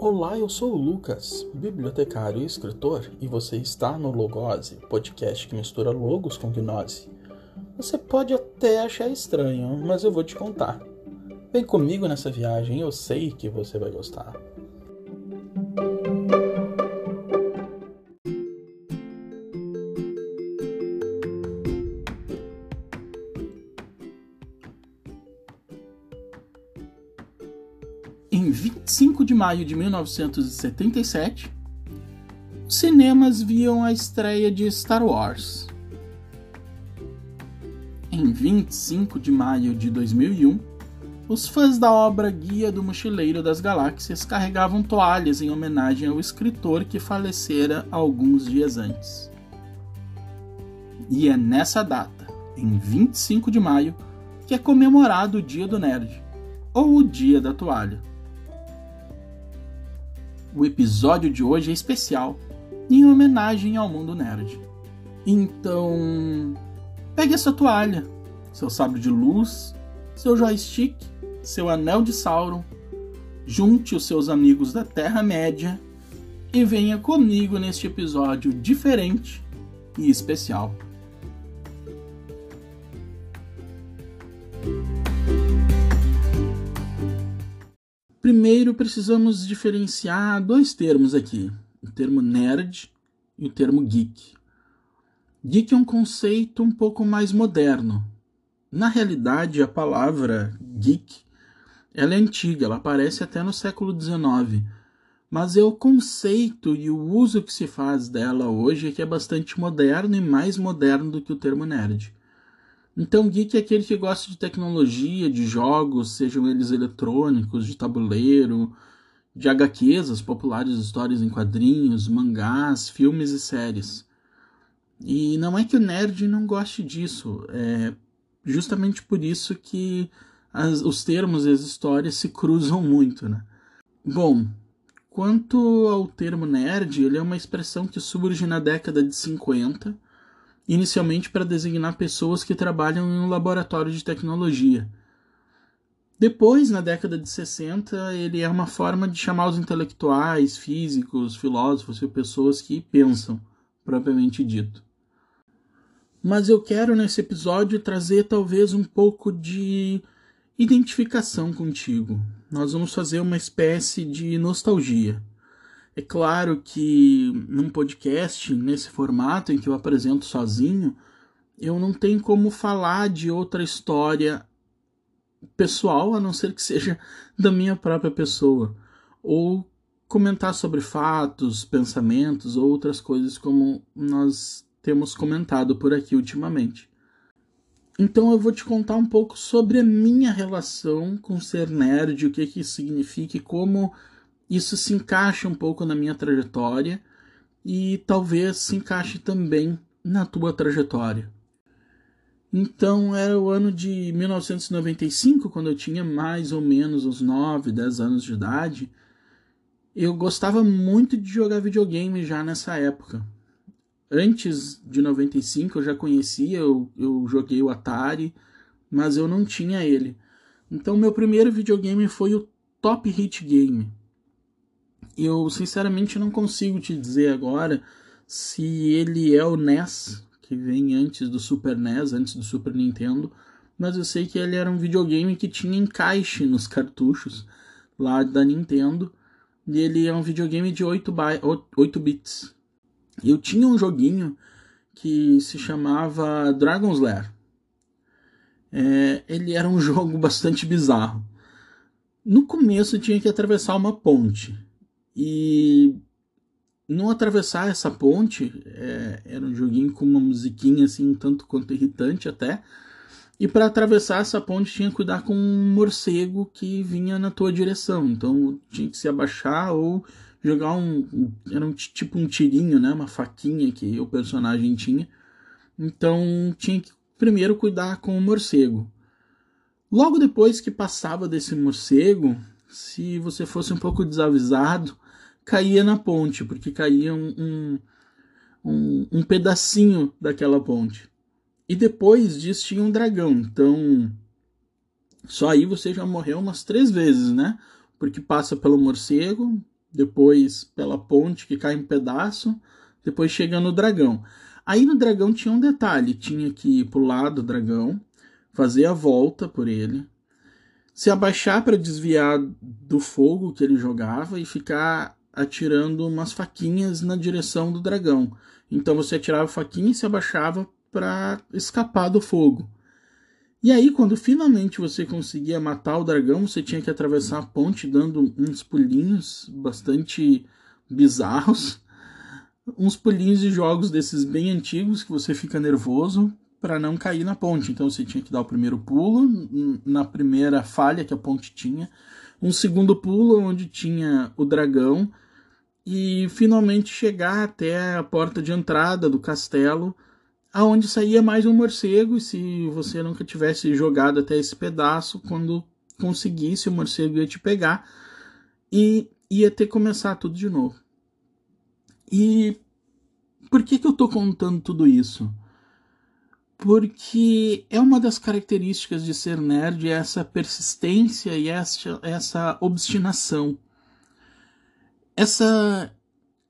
Olá, eu sou o Lucas, bibliotecário e escritor, e você está no Logose, podcast que mistura logos com gnose. Você pode até achar estranho, mas eu vou te contar. Vem comigo nessa viagem, eu sei que você vai gostar. Maio de 1977, os cinemas viam a estreia de Star Wars. Em 25 de maio de 2001, os fãs da obra Guia do Mochileiro das Galáxias carregavam toalhas em homenagem ao escritor que falecera alguns dias antes. E é nessa data, em 25 de maio, que é comemorado o Dia do Nerd, ou o Dia da Toalha. O episódio de hoje é especial, em homenagem ao mundo nerd. Então, pegue sua toalha, seu sabre de luz, seu joystick, seu anel de Sauron, junte os seus amigos da Terra-média e venha comigo neste episódio diferente e especial. Primeiro, precisamos diferenciar dois termos aqui: o termo nerd e o termo geek. Geek é um conceito um pouco mais moderno. Na realidade, a palavra geek ela é antiga, ela aparece até no século XIX, mas é o conceito e o uso que se faz dela hoje que é bastante moderno e mais moderno do que o termo nerd. Então, geek é aquele que gosta de tecnologia, de jogos, sejam eles eletrônicos, de tabuleiro, de HQs, as populares histórias em quadrinhos, mangás, filmes e séries. E não é que o nerd não goste disso, é justamente por isso que as, os termos e as histórias se cruzam muito, né? Bom, quanto ao termo nerd, ele é uma expressão que surge na década de 50 inicialmente para designar pessoas que trabalham em um laboratório de tecnologia. Depois, na década de 60, ele é uma forma de chamar os intelectuais, físicos, filósofos e pessoas que pensam, propriamente dito. Mas eu quero nesse episódio trazer talvez um pouco de identificação contigo. Nós vamos fazer uma espécie de nostalgia. É claro que num podcast, nesse formato em que eu apresento sozinho, eu não tenho como falar de outra história pessoal, a não ser que seja da minha própria pessoa. Ou comentar sobre fatos, pensamentos ou outras coisas como nós temos comentado por aqui ultimamente. Então eu vou te contar um pouco sobre a minha relação com ser nerd, o que, que significa e como isso se encaixa um pouco na minha trajetória e talvez se encaixe também na tua trajetória. Então era o ano de 1995, quando eu tinha mais ou menos uns 9, 10 anos de idade. Eu gostava muito de jogar videogame já nessa época. Antes de 95 eu já conhecia, eu, eu joguei o Atari, mas eu não tinha ele. Então meu primeiro videogame foi o Top Hit Game eu sinceramente não consigo te dizer agora se ele é o NES, que vem antes do Super NES, antes do Super Nintendo, mas eu sei que ele era um videogame que tinha encaixe nos cartuchos lá da Nintendo, e ele é um videogame de 8, 8 bits. Eu tinha um joguinho que se chamava Dragon's Lair. É, ele era um jogo bastante bizarro. No começo tinha que atravessar uma ponte. E não atravessar essa ponte é, era um joguinho com uma musiquinha assim, um tanto quanto irritante até. E para atravessar essa ponte tinha que cuidar com um morcego que vinha na tua direção. Então tinha que se abaixar ou jogar um. Era um, tipo um tirinho, né? Uma faquinha que o personagem tinha. Então tinha que primeiro cuidar com o morcego. Logo depois que passava desse morcego, se você fosse um pouco desavisado, caía na ponte, porque caía um, um, um, um pedacinho daquela ponte. E depois disso tinha um dragão, então só aí você já morreu umas três vezes, né? Porque passa pelo morcego, depois pela ponte que cai em pedaço, depois chega no dragão. Aí no dragão tinha um detalhe, tinha que pular do dragão, fazer a volta por ele, se abaixar para desviar do fogo que ele jogava e ficar atirando umas faquinhas na direção do dragão. Então você atirava a faquinha e se abaixava para escapar do fogo. E aí, quando finalmente você conseguia matar o dragão, você tinha que atravessar a ponte dando uns pulinhos bastante bizarros. Uns pulinhos de jogos desses bem antigos que você fica nervoso para não cair na ponte. Então você tinha que dar o primeiro pulo na primeira falha que a ponte tinha, um segundo pulo onde tinha o dragão e finalmente chegar até a porta de entrada do castelo aonde saía mais um morcego, e se você nunca tivesse jogado até esse pedaço, quando conseguisse o morcego ia te pegar e ia ter que começar tudo de novo. E por que, que eu estou contando tudo isso? Porque é uma das características de ser nerd essa persistência e essa, essa obstinação. Essa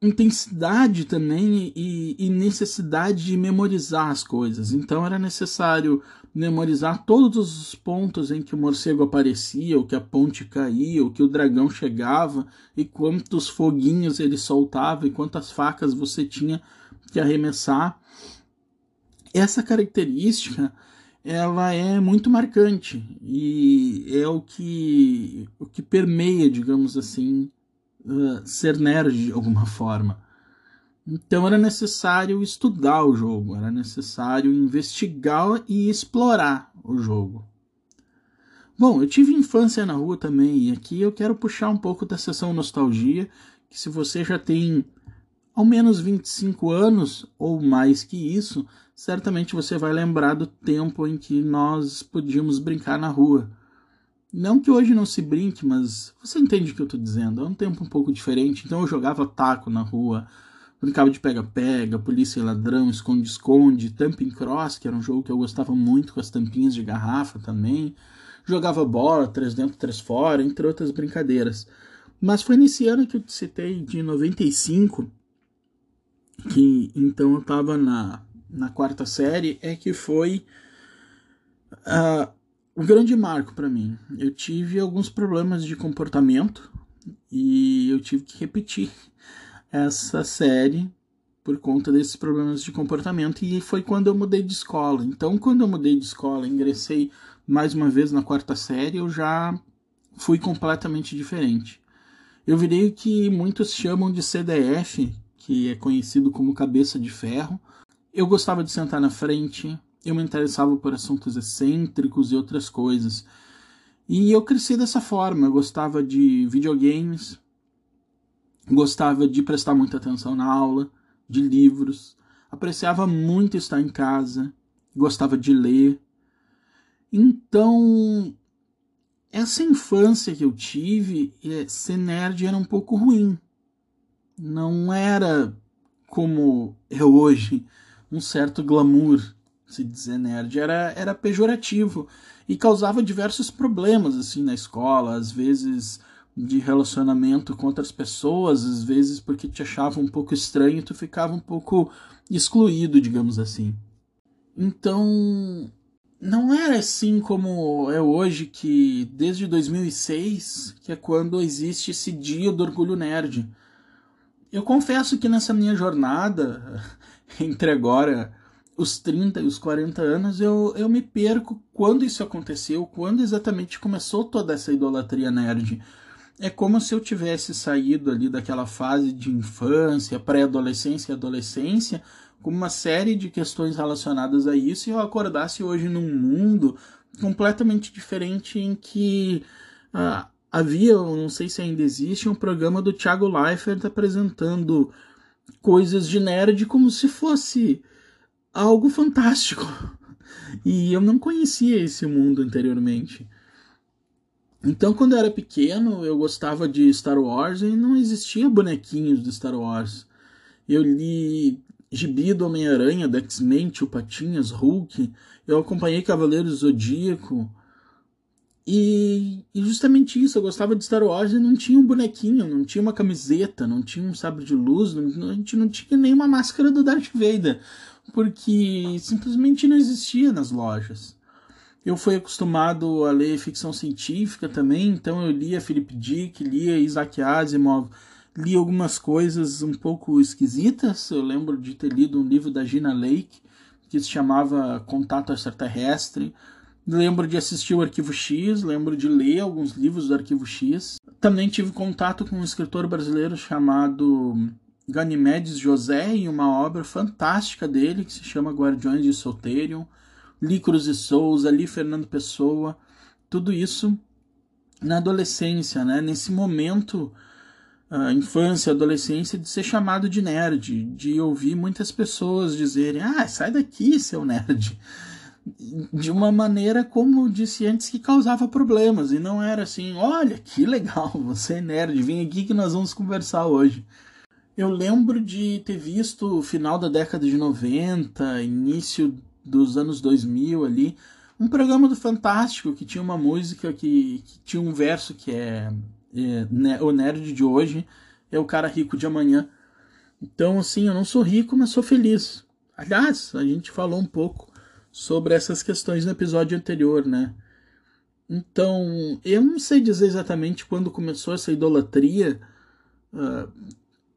intensidade também e, e, necessidade de memorizar as coisas. Então era necessário memorizar todos os pontos em que o morcego aparecia, ou que a ponte caía, ou que o dragão chegava, e quantos foguinhos ele soltava, e quantas facas você tinha que arremessar. Essa característica ela é muito marcante e é o que, o que permeia, digamos assim, ser nerd de alguma forma. Então era necessário estudar o jogo, era necessário investigar e explorar o jogo. Bom, eu tive infância na rua também, e aqui eu quero puxar um pouco da sessão nostalgia, que se você já tem ao menos 25 anos ou mais que isso, certamente você vai lembrar do tempo em que nós podíamos brincar na rua. Não que hoje não se brinque, mas você entende o que eu tô dizendo. É um tempo um pouco diferente. Então eu jogava taco na rua, brincava de pega-pega, polícia e ladrão, esconde-esconde, Tamping Cross, que era um jogo que eu gostava muito com as tampinhas de garrafa também. Jogava bola, três dentro, três fora, entre outras brincadeiras. Mas foi nesse ano que eu te citei, de 95, que então eu tava na, na quarta série, é que foi. Uh, um grande marco para mim. Eu tive alguns problemas de comportamento e eu tive que repetir essa série por conta desses problemas de comportamento e foi quando eu mudei de escola. Então, quando eu mudei de escola, ingressei mais uma vez na quarta série, eu já fui completamente diferente. Eu virei o que muitos chamam de CDF, que é conhecido como cabeça de ferro. Eu gostava de sentar na frente, eu me interessava por assuntos excêntricos e outras coisas. E eu cresci dessa forma. Eu gostava de videogames, gostava de prestar muita atenção na aula, de livros, apreciava muito estar em casa, gostava de ler. Então, essa infância que eu tive, é, ser nerd era um pouco ruim. Não era como é hoje, um certo glamour se dizer nerd era, era pejorativo e causava diversos problemas assim na escola, às vezes de relacionamento com outras pessoas, às vezes porque te achava um pouco estranho, tu ficava um pouco excluído, digamos assim. Então, não era assim como é hoje que desde 2006, que é quando existe esse dia do orgulho nerd. Eu confesso que nessa minha jornada entre agora os 30 e os 40 anos, eu, eu me perco quando isso aconteceu, quando exatamente começou toda essa idolatria nerd. É como se eu tivesse saído ali daquela fase de infância, pré-adolescência e adolescência, com uma série de questões relacionadas a isso, e eu acordasse hoje num mundo completamente diferente em que ah, havia, não sei se ainda existe, um programa do Thiago Leifert apresentando coisas de nerd como se fosse algo fantástico. E eu não conhecia esse mundo anteriormente. Então, quando eu era pequeno, eu gostava de Star Wars e não existia bonequinhos de Star Wars. Eu li Gibi do Homem-Aranha, do X-Men, Tio Patinhas, Hulk. Eu acompanhei Cavaleiros Zodíaco. E, e, justamente isso, eu gostava de Star Wars e não tinha um bonequinho, não tinha uma camiseta, não tinha um sabre de luz, não, a gente não tinha nenhuma máscara do Darth Vader, porque simplesmente não existia nas lojas. Eu fui acostumado a ler ficção científica também, então eu lia Philip Dick, lia Isaac Asimov, li algumas coisas um pouco esquisitas. Eu lembro de ter lido um livro da Gina Lake que se chamava Contato Extraterrestre. Lembro de assistir o Arquivo X, lembro de ler alguns livros do Arquivo X. Também tive contato com um escritor brasileiro chamado Ganimedes José em uma obra fantástica dele que se chama Guardiões de Solterium. Li Cruz e Souza, li Fernando Pessoa, tudo isso na adolescência, né? nesse momento, infância, adolescência, de ser chamado de nerd, de ouvir muitas pessoas dizerem: ah, sai daqui, seu nerd de uma maneira, como disse antes, que causava problemas. E não era assim, olha, que legal, você é nerd, vem aqui que nós vamos conversar hoje. Eu lembro de ter visto o final da década de 90, início dos anos 2000 ali, um programa do Fantástico que tinha uma música que, que tinha um verso que é, é né, o nerd de hoje é o cara rico de amanhã. Então, assim, eu não sou rico, mas sou feliz. Aliás, a gente falou um pouco sobre essas questões no episódio anterior, né? Então, eu não sei dizer exatamente quando começou essa idolatria, uh,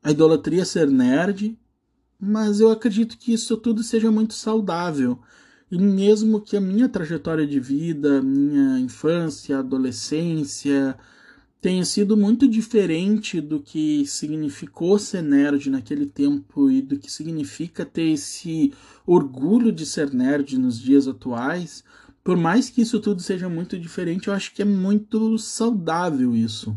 a idolatria ser nerd, mas eu acredito que isso tudo seja muito saudável. E mesmo que a minha trajetória de vida, minha infância, adolescência, tenha sido muito diferente do que significou ser nerd naquele tempo e do que significa ter esse orgulho de ser nerd nos dias atuais, por mais que isso tudo seja muito diferente, eu acho que é muito saudável isso.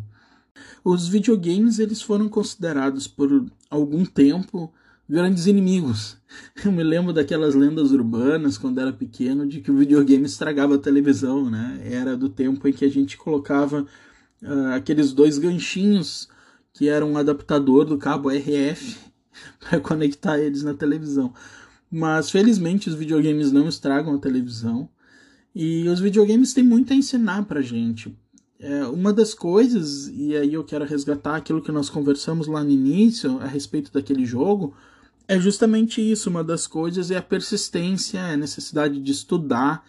Os videogames eles foram considerados por algum tempo grandes inimigos. Eu me lembro daquelas lendas urbanas quando era pequeno de que o videogame estragava a televisão, né? Era do tempo em que a gente colocava uh, aqueles dois ganchinhos que eram um adaptador do cabo RF para conectar eles na televisão. Mas felizmente os videogames não estragam a televisão e os videogames têm muito a ensinar para gente. É, uma das coisas, e aí eu quero resgatar aquilo que nós conversamos lá no início a respeito daquele jogo, é justamente isso. Uma das coisas é a persistência, é a necessidade de estudar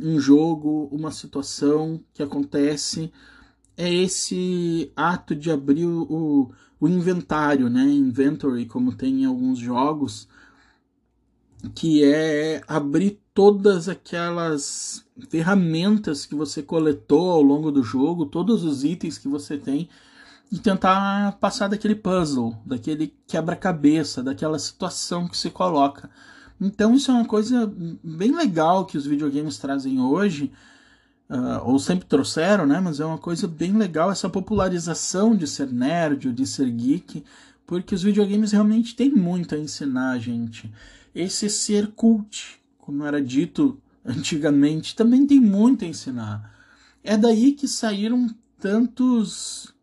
um jogo, uma situação que acontece, é esse ato de abrir o, o inventário, né? Inventory, como tem em alguns jogos, que é abrir todas aquelas ferramentas que você coletou ao longo do jogo, todos os itens que você tem e tentar passar daquele puzzle, daquele quebra-cabeça, daquela situação que se coloca. Então isso é uma coisa bem legal que os videogames trazem hoje uh, ou sempre trouxeram, né? Mas é uma coisa bem legal essa popularização de ser nerd ou de ser geek, porque os videogames realmente têm muito a ensinar a gente. Esse ser cult, como era dito antigamente, também tem muito a ensinar. É daí que saíram tantos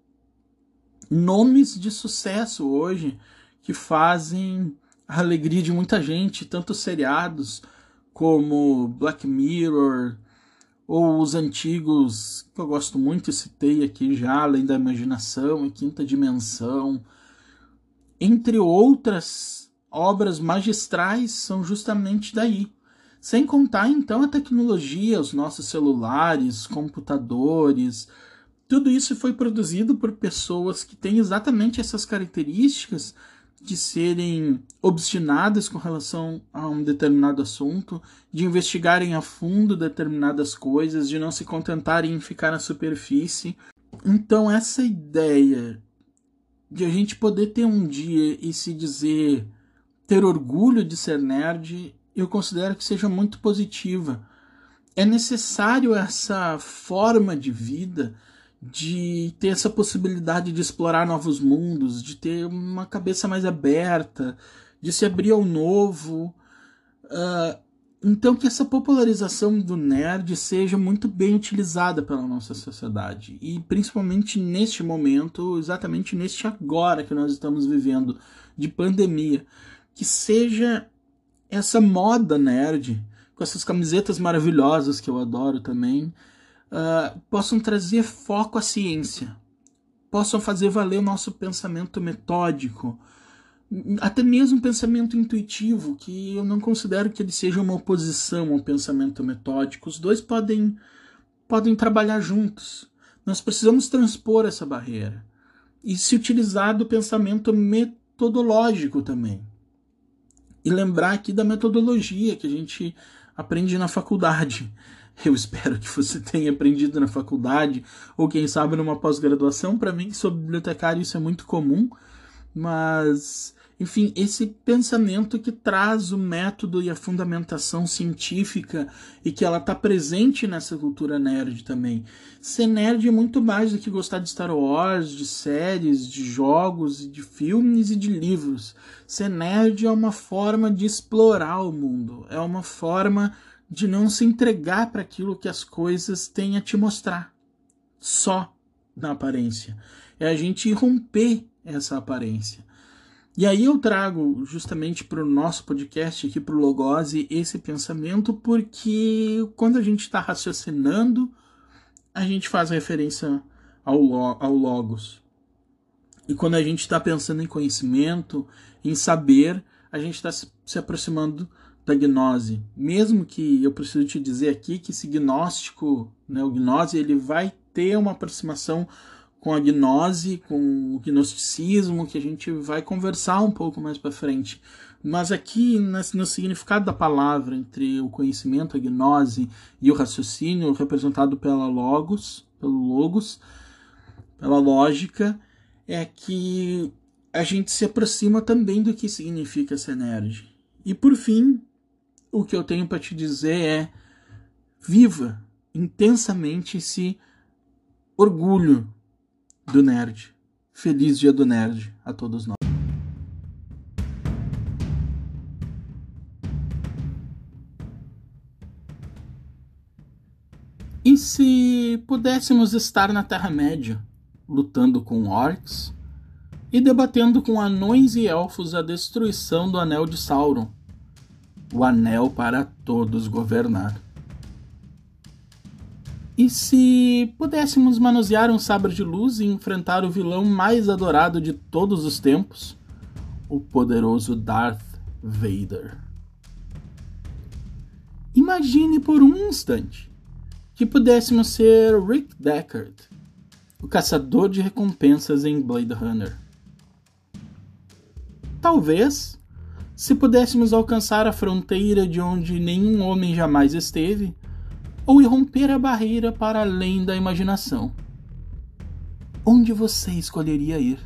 nomes de sucesso hoje que fazem a alegria de muita gente, tantos seriados como Black Mirror, ou os antigos que eu gosto muito e citei aqui já, Além da Imaginação e Quinta Dimensão, entre outras obras magistrais, são justamente daí. Sem contar então a tecnologia, os nossos celulares, computadores, tudo isso foi produzido por pessoas que têm exatamente essas características de serem obstinadas com relação a um determinado assunto, de investigarem a fundo determinadas coisas, de não se contentarem em ficar na superfície. Então, essa ideia de a gente poder ter um dia e se dizer ter orgulho de ser nerd, eu considero que seja muito positiva. É necessário essa forma de vida de ter essa possibilidade de explorar novos mundos, de ter uma cabeça mais aberta, de se abrir ao novo. Uh, então, que essa popularização do nerd seja muito bem utilizada pela nossa sociedade. E principalmente neste momento, exatamente neste agora que nós estamos vivendo, de pandemia. Que seja essa moda nerd, com essas camisetas maravilhosas que eu adoro também uh, possam trazer foco à ciência, possam fazer valer o nosso pensamento metódico, até mesmo pensamento intuitivo, que eu não considero que ele seja uma oposição ao pensamento metódico. Os dois podem, podem trabalhar juntos. Nós precisamos transpor essa barreira e se utilizar do pensamento metodológico também. E lembrar aqui da metodologia que a gente aprende na faculdade. Eu espero que você tenha aprendido na faculdade, ou quem sabe numa pós-graduação. Para mim, que sou bibliotecário, isso é muito comum, mas enfim, esse pensamento que traz o método e a fundamentação científica e que ela está presente nessa cultura nerd também. Ser nerd é muito mais do que gostar de Star Wars, de séries, de jogos, de filmes e de livros. Ser nerd é uma forma de explorar o mundo, é uma forma de não se entregar para aquilo que as coisas têm a te mostrar, só na aparência. É a gente romper essa aparência. E aí eu trago justamente para o nosso podcast aqui para o Logose esse pensamento porque quando a gente está raciocinando a gente faz referência ao, ao Logos. E quando a gente está pensando em conhecimento, em saber, a gente está se aproximando da gnose. Mesmo que eu preciso te dizer aqui que esse gnóstico, né, o gnose, ele vai ter uma aproximação com a gnose, com o gnosticismo, que a gente vai conversar um pouco mais para frente. Mas aqui, no significado da palavra, entre o conhecimento, a gnose e o raciocínio, representado pela logos, pelo logos, pela lógica, é que a gente se aproxima também do que significa ser nerd. E por fim, o que eu tenho para te dizer é: viva intensamente esse orgulho do Nerd. Feliz Dia do Nerd a todos nós. E se pudéssemos estar na Terra-média, lutando com orcs e debatendo com anões e elfos a destruição do Anel de Sauron, o anel para todos governar? E se pudéssemos manusear um sabre de luz e enfrentar o vilão mais adorado de todos os tempos, o poderoso Darth Vader? Imagine por um instante que pudéssemos ser Rick Deckard, o caçador de recompensas em Blade Runner. Talvez, se pudéssemos alcançar a fronteira de onde nenhum homem jamais esteve, ou irromper a barreira para além da imaginação. Onde você escolheria ir?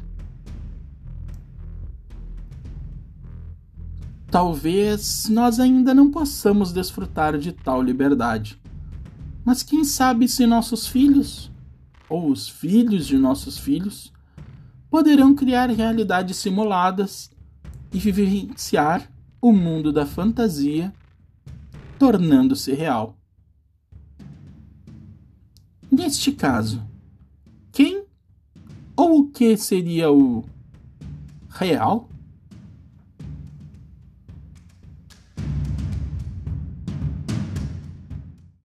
Talvez nós ainda não possamos desfrutar de tal liberdade. Mas quem sabe se nossos filhos, ou os filhos de nossos filhos, poderão criar realidades simuladas e vivenciar o mundo da fantasia, tornando-se real. Neste caso, quem ou o que seria o real?